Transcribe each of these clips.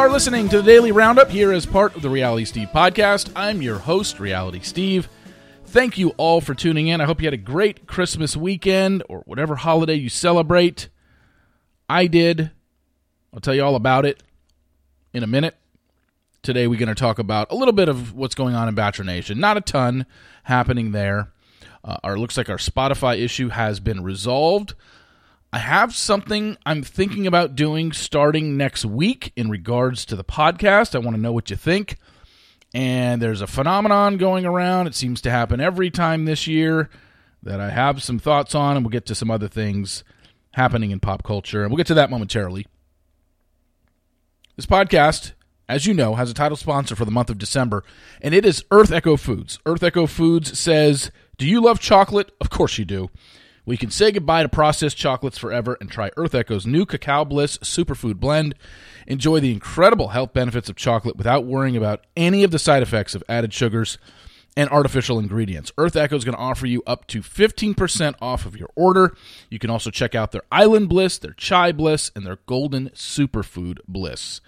Are listening to the Daily Roundup here as part of the Reality Steve podcast. I'm your host, Reality Steve. Thank you all for tuning in. I hope you had a great Christmas weekend or whatever holiday you celebrate. I did. I'll tell you all about it in a minute. Today, we're going to talk about a little bit of what's going on in Bachelor Nation. Not a ton happening there. Uh, our looks like our Spotify issue has been resolved. I have something I'm thinking about doing starting next week in regards to the podcast. I want to know what you think. And there's a phenomenon going around. It seems to happen every time this year that I have some thoughts on, and we'll get to some other things happening in pop culture. And we'll get to that momentarily. This podcast, as you know, has a title sponsor for the month of December, and it is Earth Echo Foods. Earth Echo Foods says, Do you love chocolate? Of course you do. We can say goodbye to processed chocolates forever and try Earth Echo's new Cacao Bliss Superfood Blend. Enjoy the incredible health benefits of chocolate without worrying about any of the side effects of added sugars and artificial ingredients. Earth Echo is going to offer you up to 15% off of your order. You can also check out their Island Bliss, their Chai Bliss, and their Golden Superfood Bliss.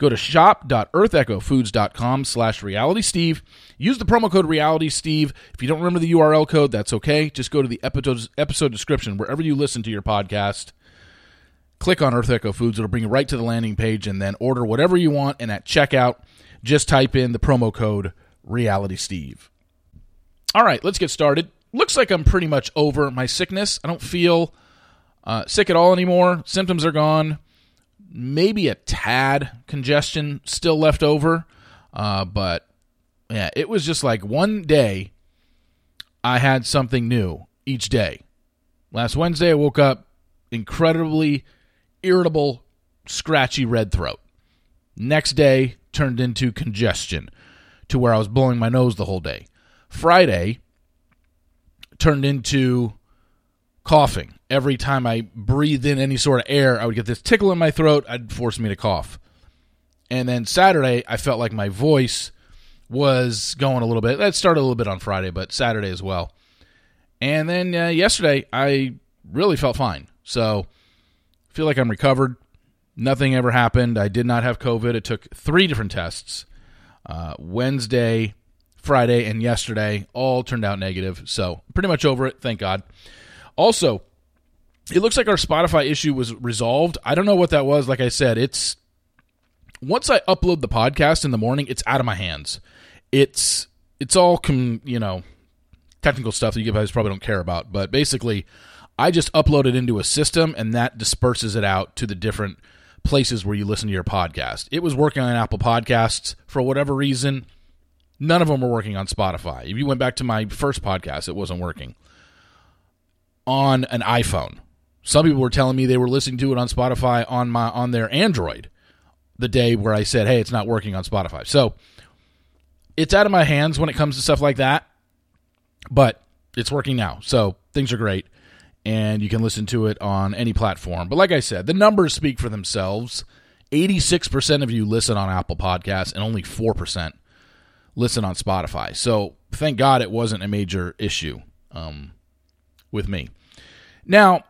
Go to shop.earthechofoods.com slash realitysteve. Use the promo code realitysteve. If you don't remember the URL code, that's okay. Just go to the episode, episode description wherever you listen to your podcast. Click on Earth Echo Foods. It'll bring you right to the landing page and then order whatever you want. And at checkout, just type in the promo code realitysteve. All right, let's get started. Looks like I'm pretty much over my sickness. I don't feel uh, sick at all anymore. Symptoms are gone maybe a tad congestion still left over. Uh, but yeah, it was just like one day I had something new each day. Last Wednesday, I woke up incredibly irritable, scratchy red throat. Next day turned into congestion to where I was blowing my nose the whole day. Friday turned into coughing. Every time I breathed in any sort of air, I would get this tickle in my throat. I'd force me to cough. And then Saturday, I felt like my voice was going a little bit. That started a little bit on Friday, but Saturday as well. And then uh, yesterday, I really felt fine. So I feel like I'm recovered. Nothing ever happened. I did not have COVID. It took three different tests uh, Wednesday, Friday, and yesterday. All turned out negative. So pretty much over it. Thank God. Also, it looks like our Spotify issue was resolved. I don't know what that was. Like I said, it's once I upload the podcast in the morning, it's out of my hands. It's it's all com, you know technical stuff that you guys probably don't care about, but basically, I just upload it into a system and that disperses it out to the different places where you listen to your podcast. It was working on Apple Podcasts for whatever reason. None of them were working on Spotify. If you went back to my first podcast, it wasn't working on an iPhone. Some people were telling me they were listening to it on Spotify on my on their Android the day where I said, "Hey, it's not working on Spotify." So, it's out of my hands when it comes to stuff like that, but it's working now. So, things are great and you can listen to it on any platform. But like I said, the numbers speak for themselves. 86% of you listen on Apple Podcasts and only 4% listen on Spotify. So, thank God it wasn't a major issue. Um, with me. Now,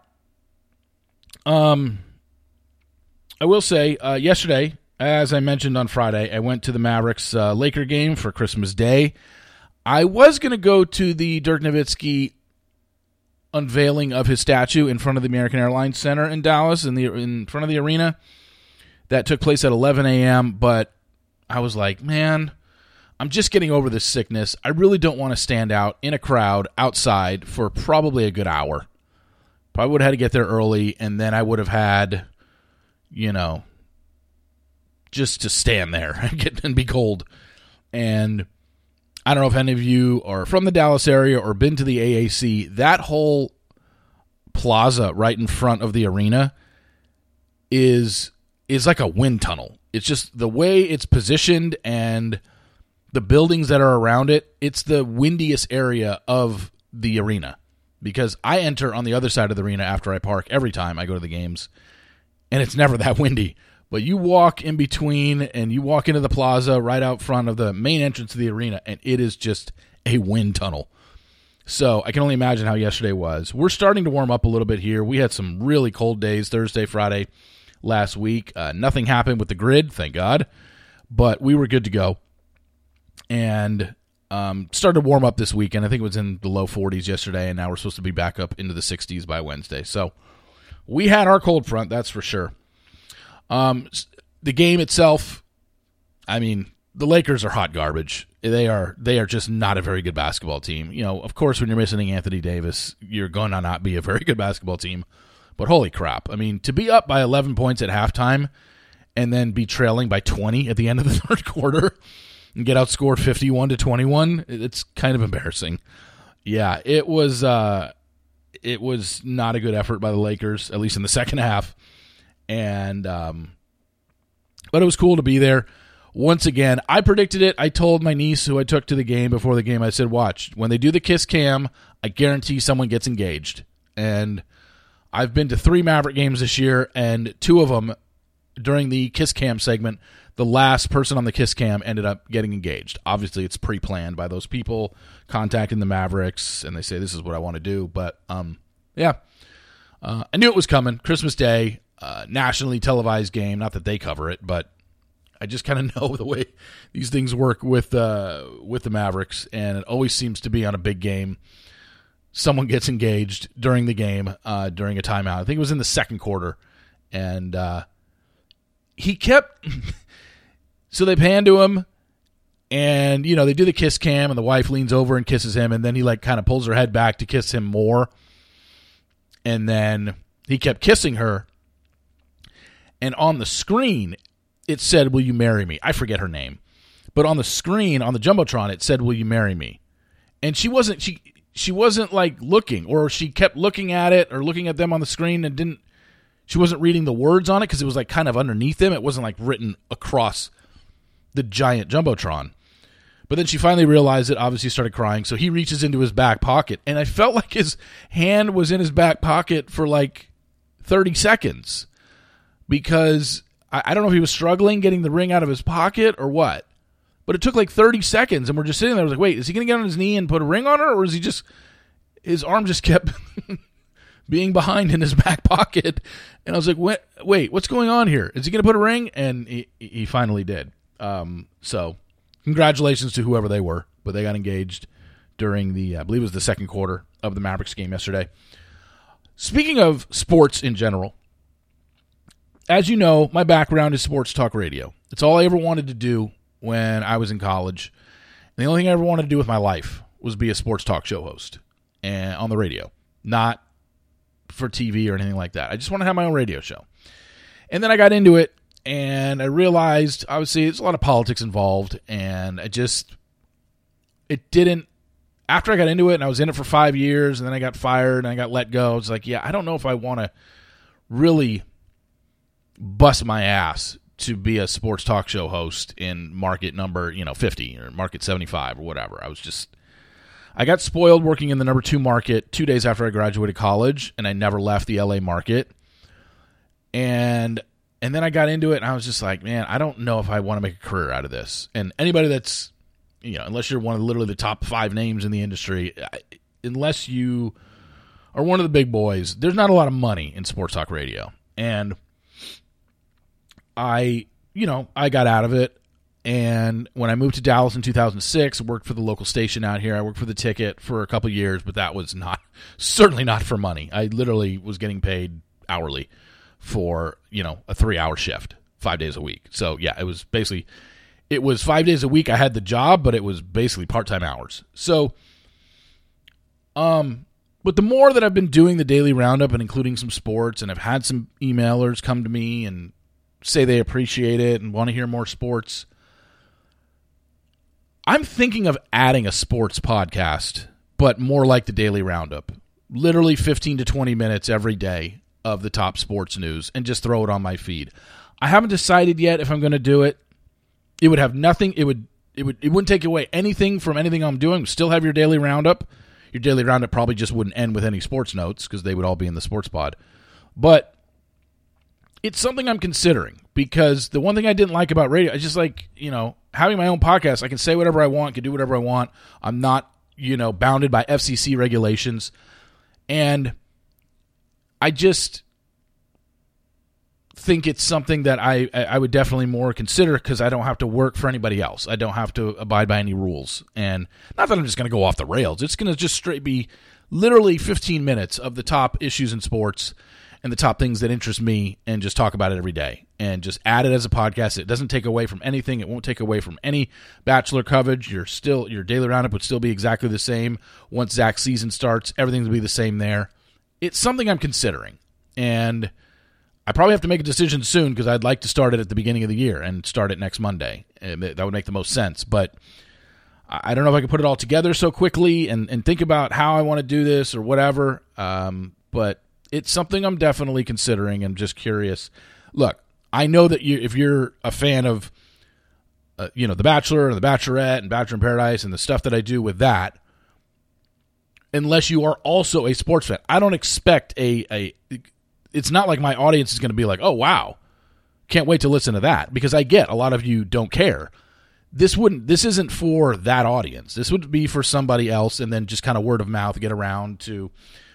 um, I will say, uh, yesterday, as I mentioned on Friday, I went to the Mavericks uh, Laker game for Christmas Day. I was going to go to the Dirk Nowitzki unveiling of his statue in front of the American Airlines Center in Dallas, in the in front of the arena. That took place at 11 a.m. But I was like, man, I'm just getting over this sickness. I really don't want to stand out in a crowd outside for probably a good hour. Probably would have had to get there early, and then I would have had, you know, just to stand there and get and be cold. And I don't know if any of you are from the Dallas area or been to the AAC. That whole plaza right in front of the arena is is like a wind tunnel. It's just the way it's positioned and the buildings that are around it, it's the windiest area of the arena because I enter on the other side of the arena after I park every time I go to the games, and it's never that windy. But you walk in between and you walk into the plaza right out front of the main entrance of the arena, and it is just a wind tunnel. So I can only imagine how yesterday was. We're starting to warm up a little bit here. We had some really cold days Thursday, Friday. last week. Uh, nothing happened with the grid, thank God, but we were good to go. And um, started to warm up this weekend. I think it was in the low 40s yesterday, and now we're supposed to be back up into the 60s by Wednesday. So we had our cold front, that's for sure. Um, the game itself, I mean, the Lakers are hot garbage. They are they are just not a very good basketball team. You know, of course, when you're missing Anthony Davis, you're going to not be a very good basketball team. But holy crap! I mean, to be up by 11 points at halftime and then be trailing by 20 at the end of the third quarter and get outscored 51 to 21, it's kind of embarrassing. Yeah, it was uh it was not a good effort by the Lakers, at least in the second half. And um but it was cool to be there once again, I predicted it. I told my niece, who I took to the game before the game, I said, "Watch when they do the kiss cam. I guarantee someone gets engaged." And I've been to three Maverick games this year, and two of them during the kiss cam segment, the last person on the kiss cam ended up getting engaged. Obviously, it's pre-planned by those people contacting the Mavericks, and they say this is what I want to do. But um, yeah, uh, I knew it was coming. Christmas Day, uh, nationally televised game. Not that they cover it, but I just kind of know the way these things work with uh, with the Mavericks, and it always seems to be on a big game. Someone gets engaged during the game, uh, during a timeout. I think it was in the second quarter, and uh, he kept. so they pan to him, and you know they do the kiss cam, and the wife leans over and kisses him, and then he like kind of pulls her head back to kiss him more, and then he kept kissing her, and on the screen it said, "Will you marry me?" I forget her name, but on the screen on the jumbotron it said, "Will you marry me?" And she wasn't she she wasn't like looking, or she kept looking at it or looking at them on the screen and didn't. She wasn't reading the words on it because it was like kind of underneath them. It wasn't like written across the giant jumbotron. But then she finally realized it. Obviously, started crying. So he reaches into his back pocket, and I felt like his hand was in his back pocket for like thirty seconds because I, I don't know if he was struggling getting the ring out of his pocket or what. But it took like 30 seconds, and we're just sitting there. I was like, wait, is he going to get on his knee and put a ring on her, or is he just his arm just kept being behind in his back pocket? And I was like, wait, wait, what's going on here? Is he going to put a ring? And he, he finally did. Um, so, congratulations to whoever they were, but they got engaged during the, I believe it was the second quarter of the Mavericks game yesterday. Speaking of sports in general, as you know, my background is sports talk radio. It's all I ever wanted to do when I was in college. And the only thing I ever wanted to do with my life was be a sports talk show host and on the radio, not for TV or anything like that. I just want to have my own radio show. And then I got into it and I realized obviously there's a lot of politics involved and I just it didn't after I got into it and I was in it for 5 years and then I got fired and I got let go. It's like, yeah, I don't know if I want to really bust my ass to be a sports talk show host in market number, you know, 50 or market 75 or whatever. I was just I got spoiled working in the number 2 market 2 days after I graduated college and I never left the LA market. And and then I got into it and I was just like, man, I don't know if I want to make a career out of this. And anybody that's you know, unless you're one of literally the top 5 names in the industry, unless you are one of the big boys, there's not a lot of money in sports talk radio. And I, you know, I got out of it. And when I moved to Dallas in 2006, worked for the local station out here. I worked for the ticket for a couple years, but that was not, certainly not for money. I literally was getting paid hourly for, you know, a three hour shift, five days a week. So, yeah, it was basically, it was five days a week. I had the job, but it was basically part time hours. So, um, but the more that I've been doing the daily roundup and including some sports, and I've had some emailers come to me and say they appreciate it and want to hear more sports. I'm thinking of adding a sports podcast, but more like the Daily Roundup. Literally 15 to 20 minutes every day of the top sports news and just throw it on my feed. I haven't decided yet if I'm going to do it. It would have nothing it would it would it wouldn't take away anything from anything I'm doing. Still have your daily roundup. Your daily roundup probably just wouldn't end with any sports notes because they would all be in the sports pod. But it's something I'm considering because the one thing I didn't like about radio, I just like, you know, having my own podcast, I can say whatever I want, can do whatever I want. I'm not, you know, bounded by FCC regulations. And I just think it's something that I I would definitely more consider because I don't have to work for anybody else. I don't have to abide by any rules, and not that I'm just going to go off the rails. It's going to just straight be literally 15 minutes of the top issues in sports and the top things that interest me, and just talk about it every day, and just add it as a podcast. It doesn't take away from anything. It won't take away from any Bachelor coverage. You're still your daily roundup would still be exactly the same once Zach's season starts. Everything will be the same there. It's something I'm considering, and I probably have to make a decision soon because I'd like to start it at the beginning of the year and start it next Monday. That would make the most sense. But I don't know if I can put it all together so quickly and, and think about how I want to do this or whatever. Um, but it's something I'm definitely considering and just curious. Look, I know that you, if you're a fan of, uh, you know, The Bachelor and The Bachelorette and Bachelor in Paradise and the stuff that I do with that, unless you are also a sports fan, I don't expect a a it's not like my audience is going to be like, "Oh wow, can't wait to listen to that," because I get a lot of you don't care. This wouldn't. This isn't for that audience. This would be for somebody else, and then just kind of word of mouth get around to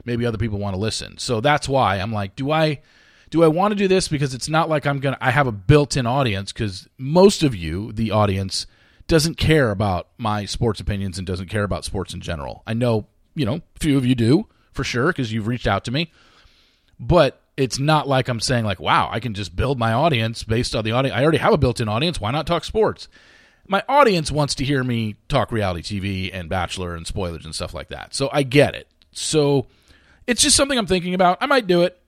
maybe other people want to listen. So that's why I'm like, do I do I want to do this because it's not like I'm gonna I have a built-in audience because most of you, the audience, doesn't care about my sports opinions and doesn't care about sports in general. I know you know a few of you do for sure because you've reached out to me, but it's not like I'm saying like, wow, I can just build my audience based on the audience. I already have a built-in audience. Why not talk sports? My audience wants to hear me talk reality TV and Bachelor and spoilers and stuff like that. So I get it. So it's just something I'm thinking about. I might do it.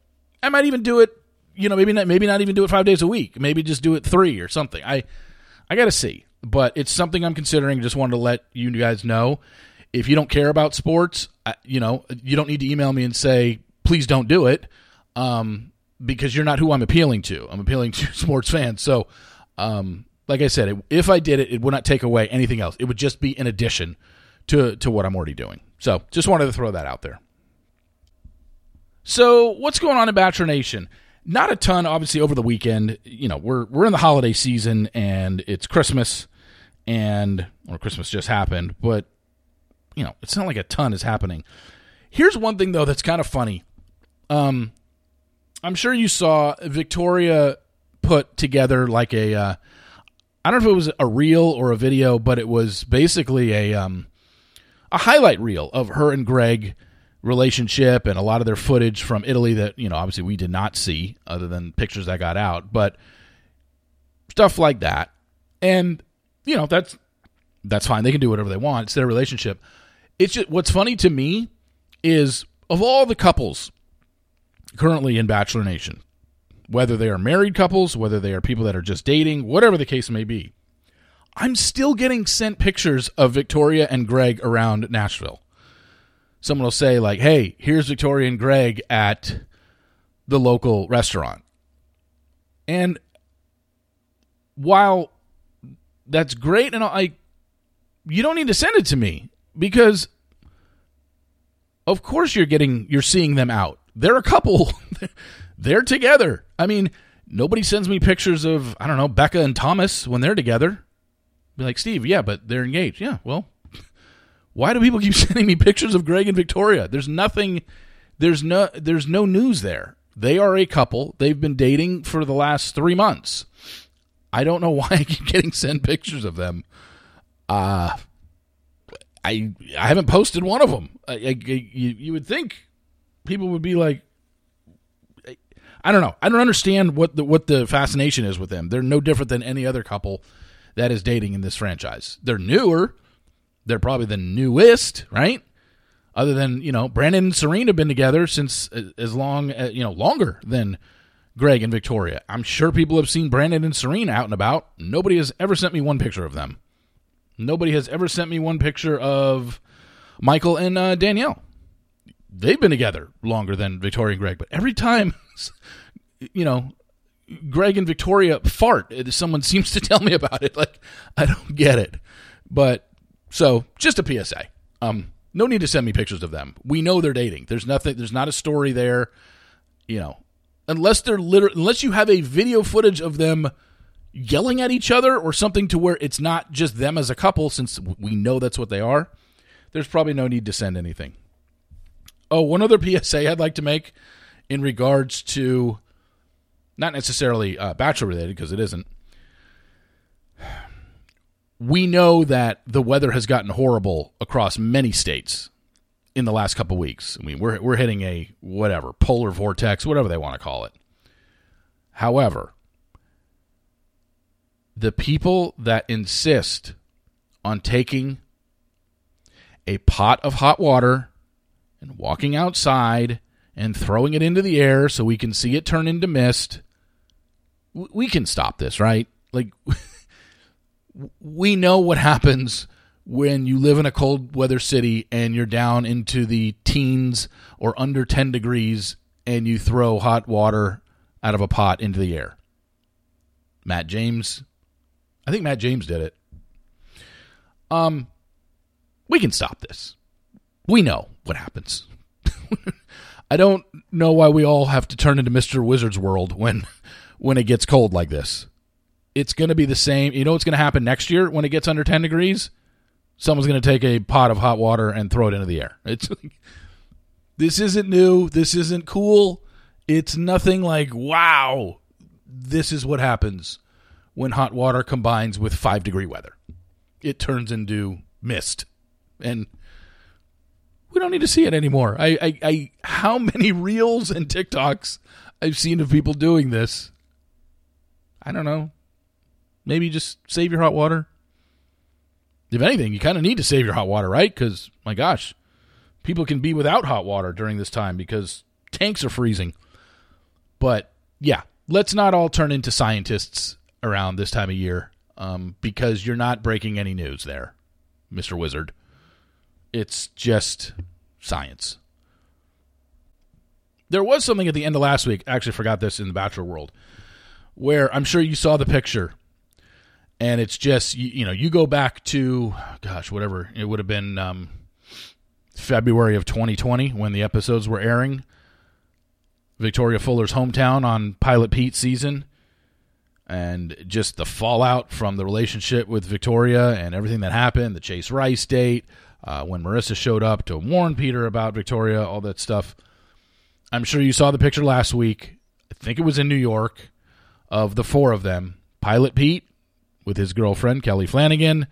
I might even do it. You know, maybe not. Maybe not even do it five days a week. Maybe just do it three or something. I, I got to see. But it's something I'm considering. Just wanted to let you guys know. If you don't care about sports, you know, you don't need to email me and say please don't do it um, because you're not who I'm appealing to. I'm appealing to sports fans. So, um, like I said, if I did it, it would not take away anything else. It would just be an addition to to what I'm already doing. So, just wanted to throw that out there. So, what's going on in Bachelor Nation? Not a ton, obviously, over the weekend. You know, we're we're in the holiday season and it's Christmas, and or Christmas just happened, but you know, it's not like a ton is happening. Here's one thing though that's kind of funny. Um, I'm sure you saw Victoria put together like a uh, I don't know if it was a reel or a video, but it was basically a um, a highlight reel of her and Greg relationship and a lot of their footage from Italy that you know obviously we did not see other than pictures that got out, but stuff like that. And you know that's that's fine. They can do whatever they want. It's their relationship. It's just what's funny to me is of all the couples currently in Bachelor Nation, whether they are married couples, whether they are people that are just dating, whatever the case may be, I'm still getting sent pictures of Victoria and Greg around Nashville. Someone will say, like, hey, here's Victoria and Greg at the local restaurant. And while that's great, and I, you don't need to send it to me because, of course, you're getting, you're seeing them out they're a couple. they're together. I mean, nobody sends me pictures of, I don't know, Becca and Thomas when they're together. Be like, Steve, yeah, but they're engaged. Yeah, well, why do people keep sending me pictures of Greg and Victoria? There's nothing there's no there's no news there. They are a couple. They've been dating for the last 3 months. I don't know why I keep getting sent pictures of them. Uh I I haven't posted one of them. I, I, you, you would think people would be like, I don't know. I don't understand what the what the fascination is with them. They're no different than any other couple that is dating in this franchise. They're newer. They're probably the newest, right? Other than you know, Brandon and Serene have been together since uh, as long as, uh, you know longer than Greg and Victoria. I'm sure people have seen Brandon and Serene out and about. Nobody has ever sent me one picture of them. Nobody has ever sent me one picture of Michael and uh, Danielle they've been together longer than Victoria and Greg, but every time, you know, Greg and Victoria fart, someone seems to tell me about it. Like I don't get it, but so just a PSA. Um, no need to send me pictures of them. We know they're dating. There's nothing. There's not a story there. You know, unless they're literally, unless you have a video footage of them yelling at each other or something to where it's not just them as a couple, since we know that's what they are. There's probably no need to send anything. Oh, one other PSA I'd like to make in regards to not necessarily uh, bachelor related because it isn't. We know that the weather has gotten horrible across many states in the last couple weeks. I mean, we're we're hitting a whatever polar vortex, whatever they want to call it. However, the people that insist on taking a pot of hot water and walking outside and throwing it into the air so we can see it turn into mist, we can stop this, right? Like, we know what happens when you live in a cold weather city and you're down into the teens or under 10 degrees and you throw hot water out of a pot into the air. Matt James, I think Matt James did it. Um, we can stop this. We know what happens. I don't know why we all have to turn into Mr. Wizard's world when when it gets cold like this. It's going to be the same. You know what's going to happen next year when it gets under 10 degrees? Someone's going to take a pot of hot water and throw it into the air. It's This isn't new. This isn't cool. It's nothing like, wow, this is what happens when hot water combines with 5 degree weather. It turns into mist. And we don't need to see it anymore. I, I, I how many reels and TikToks I've seen of people doing this. I don't know. Maybe just save your hot water. If anything, you kind of need to save your hot water, right? Because my gosh, people can be without hot water during this time because tanks are freezing. But yeah, let's not all turn into scientists around this time of year um, because you're not breaking any news there, Mister Wizard. It's just science. There was something at the end of last week. I actually forgot this in the Bachelor world, where I'm sure you saw the picture, and it's just you, you know you go back to gosh whatever it would have been um, February of 2020 when the episodes were airing. Victoria Fuller's hometown on Pilot Pete season, and just the fallout from the relationship with Victoria and everything that happened, the Chase Rice date, uh, when Marissa showed up to warn Peter about Victoria, all that stuff. I'm sure you saw the picture last week. I think it was in New York of the four of them Pilot Pete with his girlfriend, Kelly Flanagan,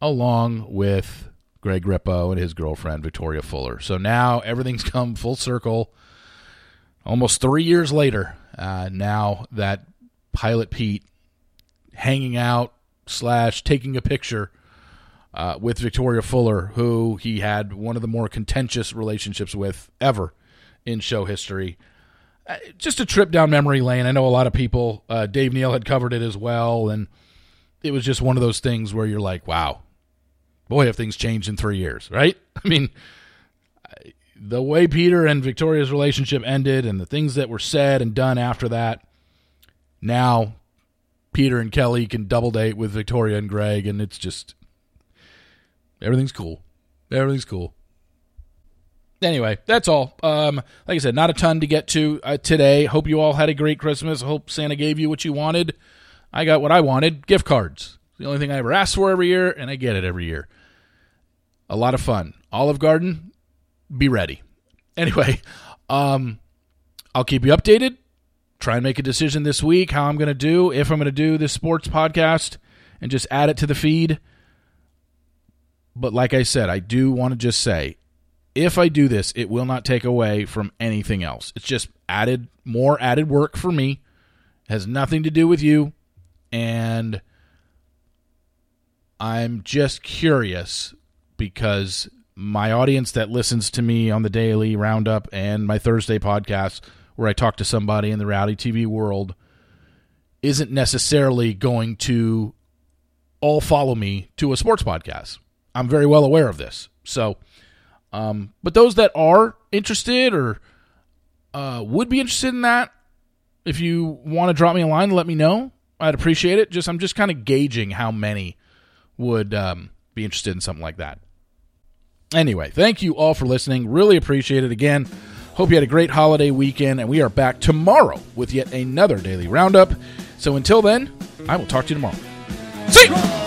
along with Greg Grippo and his girlfriend, Victoria Fuller. So now everything's come full circle. Almost three years later, uh, now that Pilot Pete hanging out slash taking a picture uh, with Victoria Fuller, who he had one of the more contentious relationships with ever in show history. Uh, just a trip down memory lane. I know a lot of people, uh, Dave Neal had covered it as well, and it was just one of those things where you're like, wow, boy, have things changed in three years, right? I mean, the way Peter and Victoria's relationship ended and the things that were said and done after that, now Peter and Kelly can double date with Victoria and Greg, and it's just everything's cool. Everything's cool. Anyway, that's all. Um, like I said, not a ton to get to uh, today. Hope you all had a great Christmas. Hope Santa gave you what you wanted. I got what I wanted gift cards. The only thing I ever ask for every year, and I get it every year. A lot of fun. Olive Garden, be ready. Anyway, um, I'll keep you updated. Try and make a decision this week how I'm going to do, if I'm going to do this sports podcast and just add it to the feed. But like I said, I do want to just say if I do this, it will not take away from anything else. It's just added more added work for me. It has nothing to do with you. And I'm just curious because my audience that listens to me on the daily roundup and my Thursday podcast, where I talk to somebody in the reality TV world, isn't necessarily going to all follow me to a sports podcast. I'm very well aware of this. So, um, but those that are interested or uh, would be interested in that, if you want to drop me a line, let me know. I'd appreciate it. Just I'm just kind of gauging how many would um, be interested in something like that. Anyway, thank you all for listening. Really appreciate it. Again, hope you had a great holiday weekend, and we are back tomorrow with yet another daily roundup. So until then, I will talk to you tomorrow. See you.